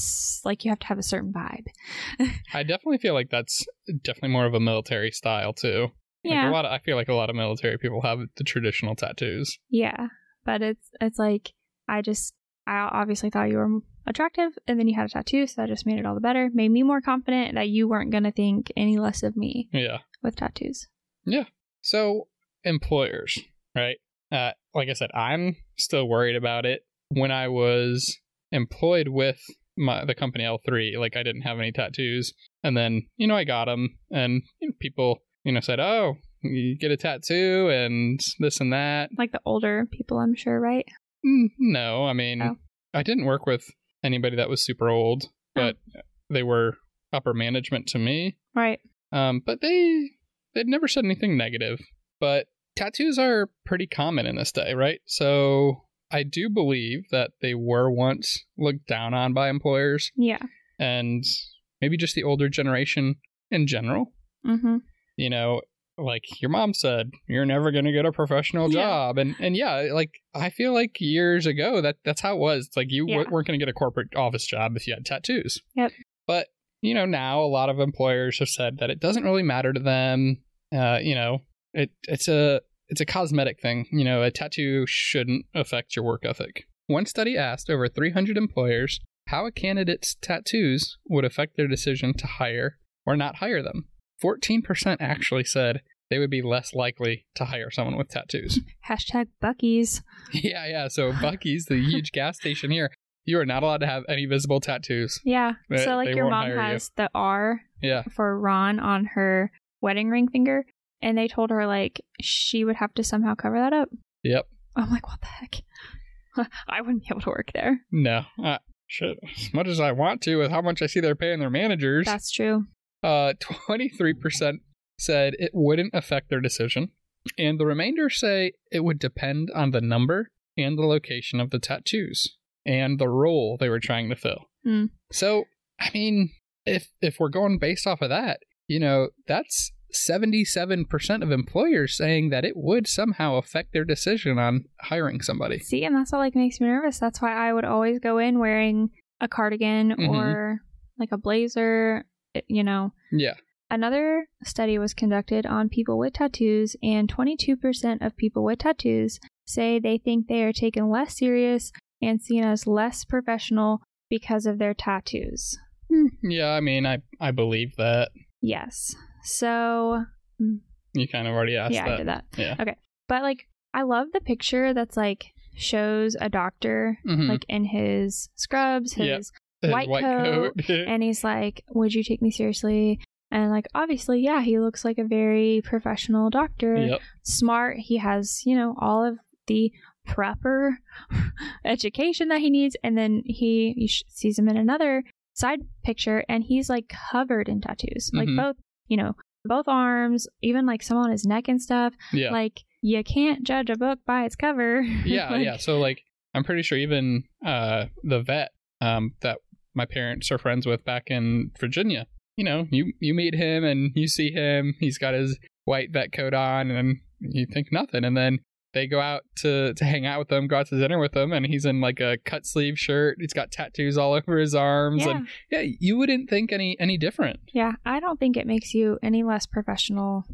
like you have to have a certain vibe. I definitely feel like that's definitely more of a military style too. Like Yeah, a lot of, I feel like a lot of military people have the traditional tattoos. yeah, but it's it's like I just I obviously thought you were attractive, and then you had a tattoo, so that just made it all the better. Made me more confident that you weren't gonna think any less of me Yeah. with tattoos. Yeah. So employers, right? Uh, like I said, I'm still worried about it. When I was employed with my the company L3, like I didn't have any tattoos, and then you know I got them, and people you know said, "Oh, you get a tattoo and this and that." Like the older people, I'm sure, right? Mm, No, I mean, Oh. I didn't work with anybody that was super old, but they were upper management to me. Right. Um, but they they'd never said anything negative. But tattoos are pretty common in this day, right? So I do believe that they were once looked down on by employers Yeah. and maybe just the older generation in general. Mm-hmm. You know, like your mom said, you're never going to get a professional Yeah. job, and and yeah, like I feel like years ago that that's how it was. It's like you Yeah. w- weren't going to get a corporate office job if you had tattoos. Yep. But you know, now a lot of employers have said that it doesn't really matter to them. Uh, you know, it it's a it's a cosmetic thing. You know, a tattoo shouldn't affect your work ethic. One study asked over 300 employers how a candidate's tattoos would affect their decision to hire or not hire them. 14% actually said they would be less likely to hire someone with tattoos. Hashtag Buc-ee's. yeah, yeah. So Buc-ee's, the huge gas station here, you are not allowed to have any visible tattoos. Yeah. They- so like your mom hire you. has the R Yeah. for Ron on her wedding ring finger, and they told her like she would have to somehow cover that up. Yep. I'm like, what the heck? I wouldn't be able to work there. No. Uh, shit. As much as I want to, with how much I see they're paying their managers, That's true. Uh, 23% said it wouldn't affect their decision. And the remainder say it would depend on the number and the location of the tattoos. and the role they were trying to fill. Hmm. So, I mean, if if we're going based off of that, you know, that's 77% of employers saying that it would somehow affect their decision on hiring somebody. See, and that's what like makes me nervous. That's why I would always go in wearing a cardigan Mhm. or like a blazer, you know. Yeah. Another study was conducted on people with tattoos, and 22% of people with tattoos say they think they are taken less serious and seen as less professional because of their tattoos. Yeah, I mean, I I believe that. Yes. So, You kind of already asked yeah, that. I did that. Yeah. Okay. But like, I love the picture that's like shows a doctor Mhm. like in his scrubs, his Yep. His white coat, and he's like, "Would you take me seriously?" And like, obviously, yeah, he looks like a very professional doctor, yep. smart. He has, you know, all of the proper education that he needs. And then he sh- sees him in another side picture, and he's like covered in tattoos, like Mhm. both, you know, both arms, even like some on his neck and stuff. Yeah. Like, you can't judge a book by its cover. yeah, Like, yeah. So like I'm pretty sure even uh the vet um that my parents are friends with back in Virginia, you know, you you meet him and you see him, he's got his white vet coat on and you think nothing and then they go out to to hang out with them, go out to dinner with them and he's in like a cut sleeve shirt. He's got tattoos all over his arms Yeah. and yeah, you wouldn't think any any different. Yeah, I don't think it makes you any less professional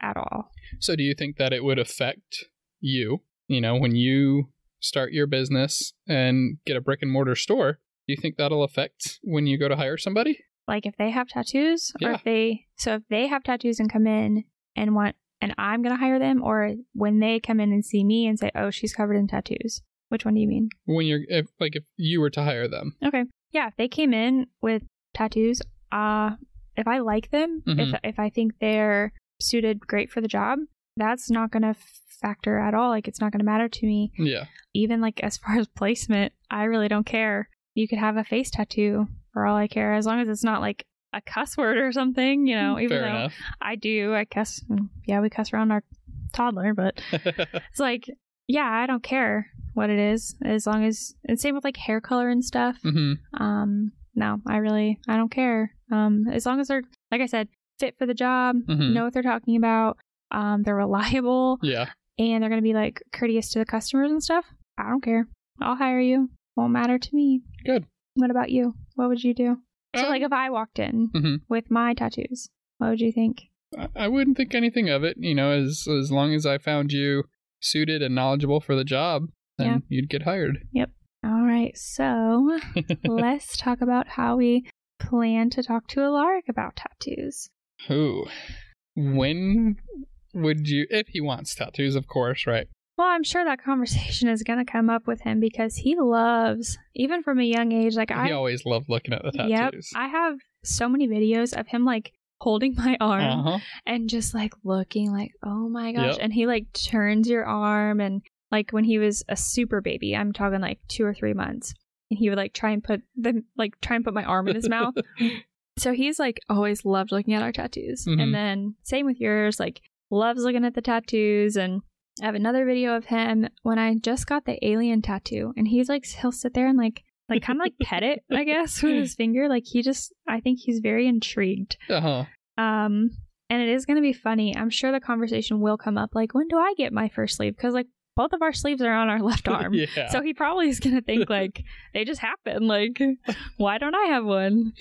at all. So do you think that it would affect you, you know, when you start your business and get a brick and mortar store? Do you think that'll affect when you go to hire somebody? Like if they have tattoos, or Yeah. if they so if they have tattoos and come in and want and I'm gonna hire them, or when they come in and see me and say, "Oh, she's covered in tattoos." Which one do you mean? When you're if, like if you were to hire them. Okay, yeah, if they came in with tattoos, uh, if I like them, if Mhm. if I think they're suited great for the job, that's not gonna factor at all. Like it's not gonna matter to me. Yeah. even like as far as placement, I really don't care. You could have a face tattoo for all I care, as long as it's not like a cuss word or something, you know. Even Fair though enough. I do, I cuss. Yeah, we cuss around our toddler, but it's like, yeah, I don't care what it is, as long as. And same with like hair color and stuff. hmm Um, no, I really, I don't care. Um, as long as they're, like I said, fit for the job, Mhm. know what they're talking about. Um, they're reliable Yeah. and they're going to be like courteous to the customers and stuff, I don't care. I'll hire you. Won't matter to me. Good. What about you? What would you do? So, Um, like, if I walked in Mhm. with my tattoos, what would you think? I- I wouldn't think anything of it, you know, as as long as I found you suited and knowledgeable for the job, then Yeah. you'd get hired. Yep. All right, so let's talk about how we plan to talk to Alaric about tattoos. Who? When would you if he wants tattoos, of course, right? Well, I'm sure that conversation is going to come up with him because he loves, even from a young age, like he I, always loved looking at the tattoos. yep, I have so many videos of him like holding my arm uh-huh. and just like looking like oh my gosh Yep. and he like turns your arm and like when he was a super baby i'm talking like two or three months and he would like try and put the like try and put my arm in his mouth so he's like always loved looking at our tattoos Mhm. and then same with yours like loves looking at the tattoos and i have another video of him when i just got the alien tattoo and he's like he'll sit there and like like kind of like pet it i guess with his finger like he just i think he's very intrigued uh-huh. um, and it is going to be funny. I'm sure the conversation will come up like, when do I get my first sleeve? Because like both of our sleeves are on our left arm. yeah. So he probably is going to think like they just happen. Like, why don't I have one?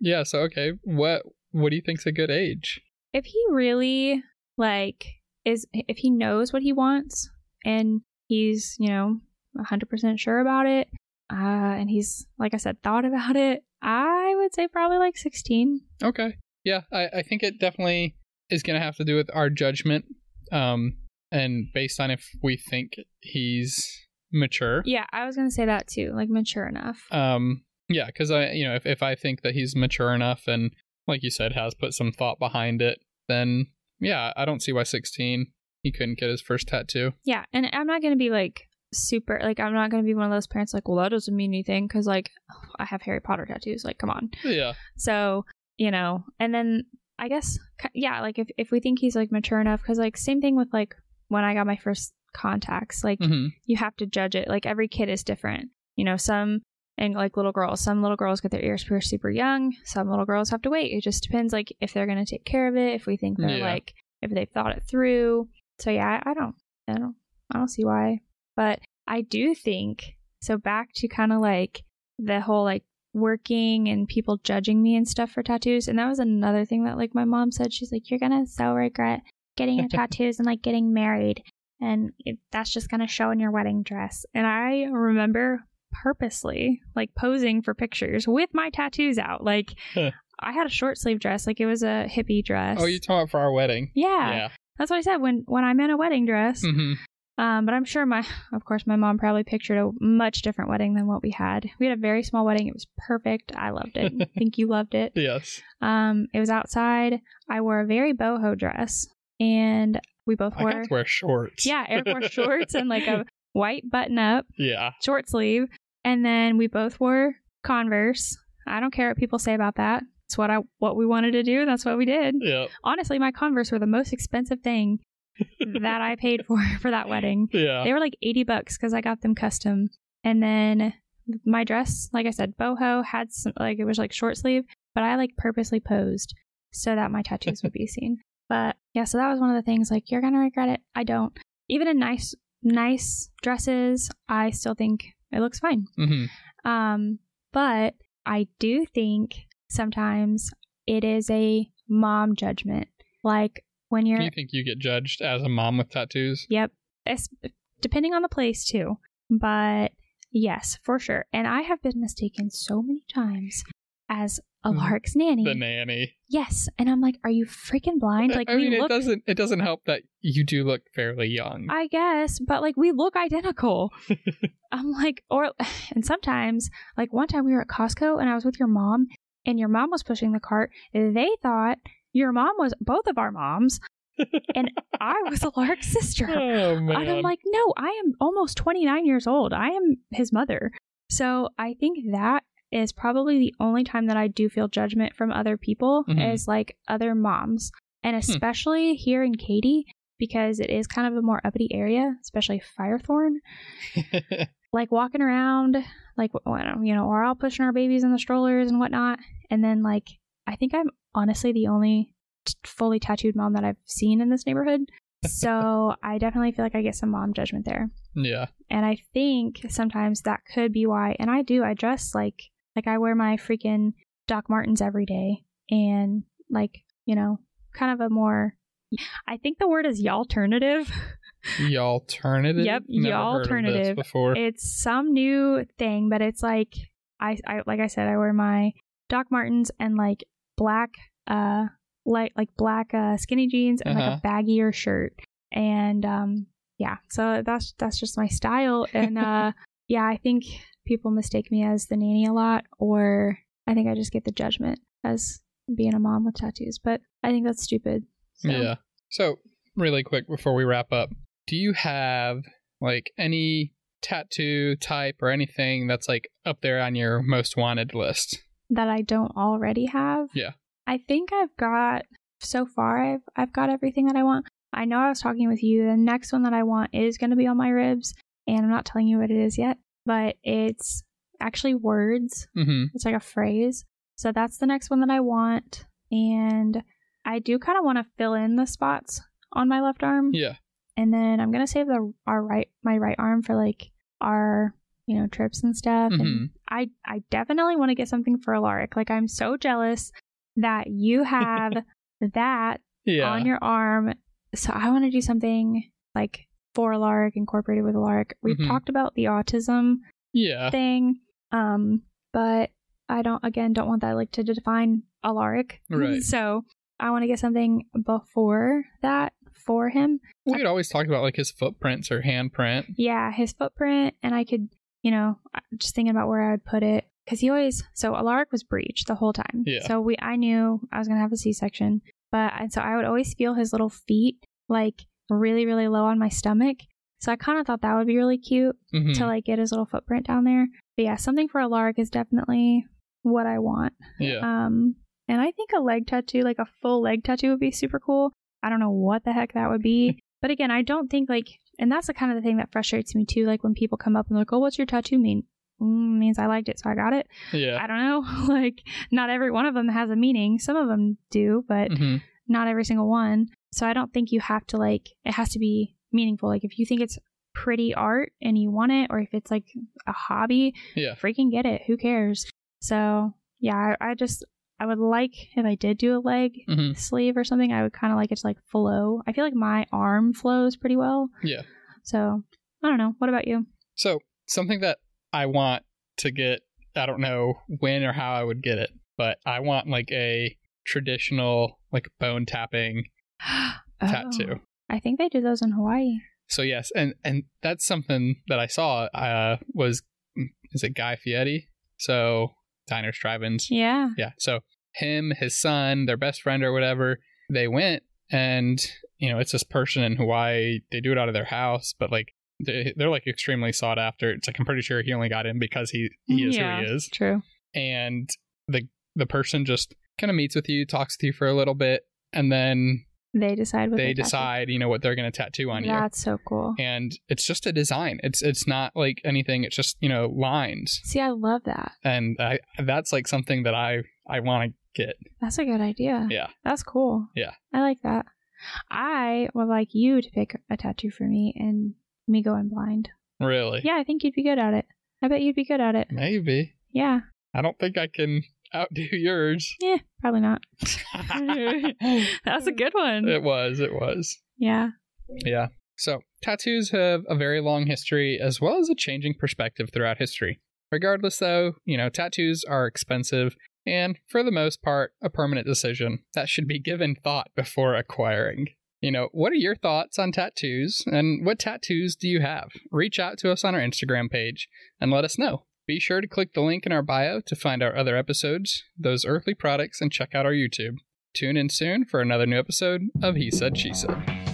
yeah, so okay. What what do you think's a good age? If he really like is, if he knows what he wants and he's, you know, 100% sure about it, uh, and he's, like I said, thought about it, I would say probably like 16. Okay. Yeah, I, I think it definitely is gonna have to do with our judgment. Um and based on if we think he's mature. Yeah, I was going to say that too, like mature enough. Um yeah, because I you know, if, if I think that he's mature enough and like you said, has put some thought behind it, then yeah, I don't see why sixteen he couldn't get his first tattoo. Yeah, and I'm not gonna be like super like I'm not gonna be one of those parents like, well, that doesn't mean anything because like I have Harry Potter tattoos. Like, come on. Yeah. So you know, and then I guess yeah, like if if we think he's like mature enough, because like same thing with like when I got my first contacts, like hmm you have to judge it. Like every kid is different. you know, some and like little girls, some little girls get their ears pierced super young. Some little girls have to wait. It just depends, like if they're gonna take care of it, if we think they're Yeah. like if they've thought it through. So yeah, I, I don't, I don't, I don't see why. But I do think so. Back to kind of like the whole like working and people judging me and stuff for tattoos, and that was another thing that like my mom said. She's like, "You're gonna so regret getting your tattoos and like getting married." And it, that's just gonna show in your wedding dress. And I remember purposely like posing for pictures with my tattoos out. Like Huh. I had a short sleeve dress, like it was a hippie dress. Oh, you talking about for our wedding? yeah, Yeah. that's what I said when when I'm in a wedding dress. hmm Um, but I'm sure my, of course, my mom probably pictured a much different wedding than what we had. We had a very small wedding. It was perfect. I loved it. I think you loved it. Yes. Um, it was outside. I wore a very boho dress, and we both I wore, got to wear shorts. yeah, Air Force shorts and like a white button up Yeah. short sleeve, and then we both wore Converse. I don't care what people say about that. It's what I what we wanted to do. That's what we did. Yep. Honestly, my Converse were the most expensive thing that I paid for for that wedding. Yeah. They were like 80 bucks because I got them custom. And then my dress, like I said, boho had some, like, it was like short sleeve, but I like purposely posed so that my tattoos would be seen. But yeah, so that was one of the things like, you're going to regret it. I don't. Even a nice, nice dresses, I still think it looks fine. hmm Um, but I do think sometimes it is a mom judgment. Like when you're Do you think you get judged as a mom with tattoos? Yep. Es- depending on the place too. But yes, for sure. And I have been mistaken so many times as Mhm. Alaric's nanny. The nanny. yes. And I'm like, are you freaking blind? Like I we mean, look it doesn't. It doesn't help that you do look fairly young. I guess, but like we look identical. I'm like, or, and sometimes, like one time we were at Costco and I was with your mom and your mom was pushing the cart. They thought your mom was both of our moms and I was Alaric's sister. oh man. And I'm like, no, I am almost 29 years old. I am his mother. So I think that is probably the only time that I do feel judgment from other people Mhm. is like other moms. And Hmm. especially here in Katy, because it is kind of a more uppity area, especially Firethorne. Like walking around, like, you know, we're all pushing our babies in the strollers and whatnot. And then, like, I think I'm honestly the only t- fully tattooed mom that I've seen in this neighborhood. So I definitely feel like I get some mom judgment there. yeah. And I think sometimes that could be why. And I do. I dress like like I wear my freaking Doc Martens every day, and like you know, kind of a more. I think the word is y'alternative. The alternative. Yep, Never the heard of this alternative. before. it's some new thing, but it's like I, I like I said, I wear my Doc Martens and like black uh like like black uh skinny jeans and Uh-huh. like a baggier shirt. And um yeah, so that's that's just my style. And uh yeah, I think people mistake me as the nanny a lot, or I think I just get the judgment as being a mom with tattoos. But I think that's stupid. So, Yeah. So, really quick before we wrap up, do you have like any tattoo type or anything that's like up there on your most wanted list? that I don't already have. Yeah. I think I've got so far I've I've got everything that I want. I know I was talking with you. The next one that I want is going to be on my ribs, and I'm not telling you what it is yet, but it's actually words. Mm-hmm. It's like a phrase. So that's the next one that I want, and I do kind of want to fill in the spots on my left arm, Yeah. and then I'm gonna save the our right my right arm for like our you know trips and stuff. Mhm. And I I definitely want to get something for Alaric. Like I'm so jealous that you have that Yeah. on your arm. So I want to do something like for Alaric, incorporated with Alaric. We've Mhm. talked about the autism yeah. thing, um, but I don't again don't want that like to define Alaric. Right. So I want to get something before that for him. We'd always talked about like his footprints or handprint. Yeah, his footprint, and I could, you know, just thinking about where I would put it because he always. So Alaric was breech the whole time. Yeah. So we, I knew I was gonna have a C-section, but and so I would always feel his little feet like really, really low on my stomach. So I kind of thought that would be really cute Mhm. to like get his little footprint down there. But yeah, something for Alaric is definitely what I want. yeah. Um, and I think a leg tattoo, like a full leg tattoo, would be super cool. I don't know what the heck that would be, but again, I don't think like, and that's the kind of the thing that frustrates me too. Like when people come up and they're like, "Oh, what's your tattoo mean?" mm, means I liked it, so I got it. Yeah. I don't know. like, not every one of them has a meaning. Some of them do, but hmm not every single one. So I don't think you have to like it has to be meaningful. Like if you think it's pretty art and you want it, or if it's like a hobby, Yeah. freaking get it. Who cares? So yeah, I, I just I would like if I did do a leg hmm sleeve or something, I would kind of like it to like flow. I feel like my arm flows pretty well. Yeah. So I don't know. What about you? So something that I want to get, I don't know when or how I would get it, but I want like a traditional like bone tapping tattoo. Oh, I think they do those in Hawaii. So yes, and and that's something that I saw uh was is it Guy Fieri? So diners, drive-ins. Yeah. Yeah. So him, his son, their best friend or whatever, they went and you know, it's this person in Hawaii. They do it out of their house, but like they, they're like extremely sought after. It's like I'm pretty sure he only got in because he he is yeah, who he is. True. And the the person just kind of meets with you, talks with you for a little bit, and then They decide what they tattoo. decide, you know, what they're going to tattoo on you Yeah, That's so cool. and it's just a design. It's it's not like anything. It's just you know lines, See, I love that. and I that's like something that I I want to get. That's a good idea. Yeah. That's cool. Yeah. I like that. I would like you to pick a tattoo for me and me going blind. Really? Yeah, I think you'd be good at it. I bet you'd be good at it. Maybe. Yeah. I don't think I can outdo yours. Yeah, probably not. That was a good one. It was. It was. Yeah. Yeah. So, tattoos have a very long history as well as a changing perspective throughout history. Regardless, though, you know, tattoos are expensive and, for the most part, a permanent decision that should be given thought before acquiring. You know, what are your thoughts on tattoos and what tattoos do you have? Reach out to us on our Instagram page and let us know. Be sure to click the link in our bio to find our other episodes, those earthly products, and check out our YouTube. Tune in soon for another new episode of He Said, She Said.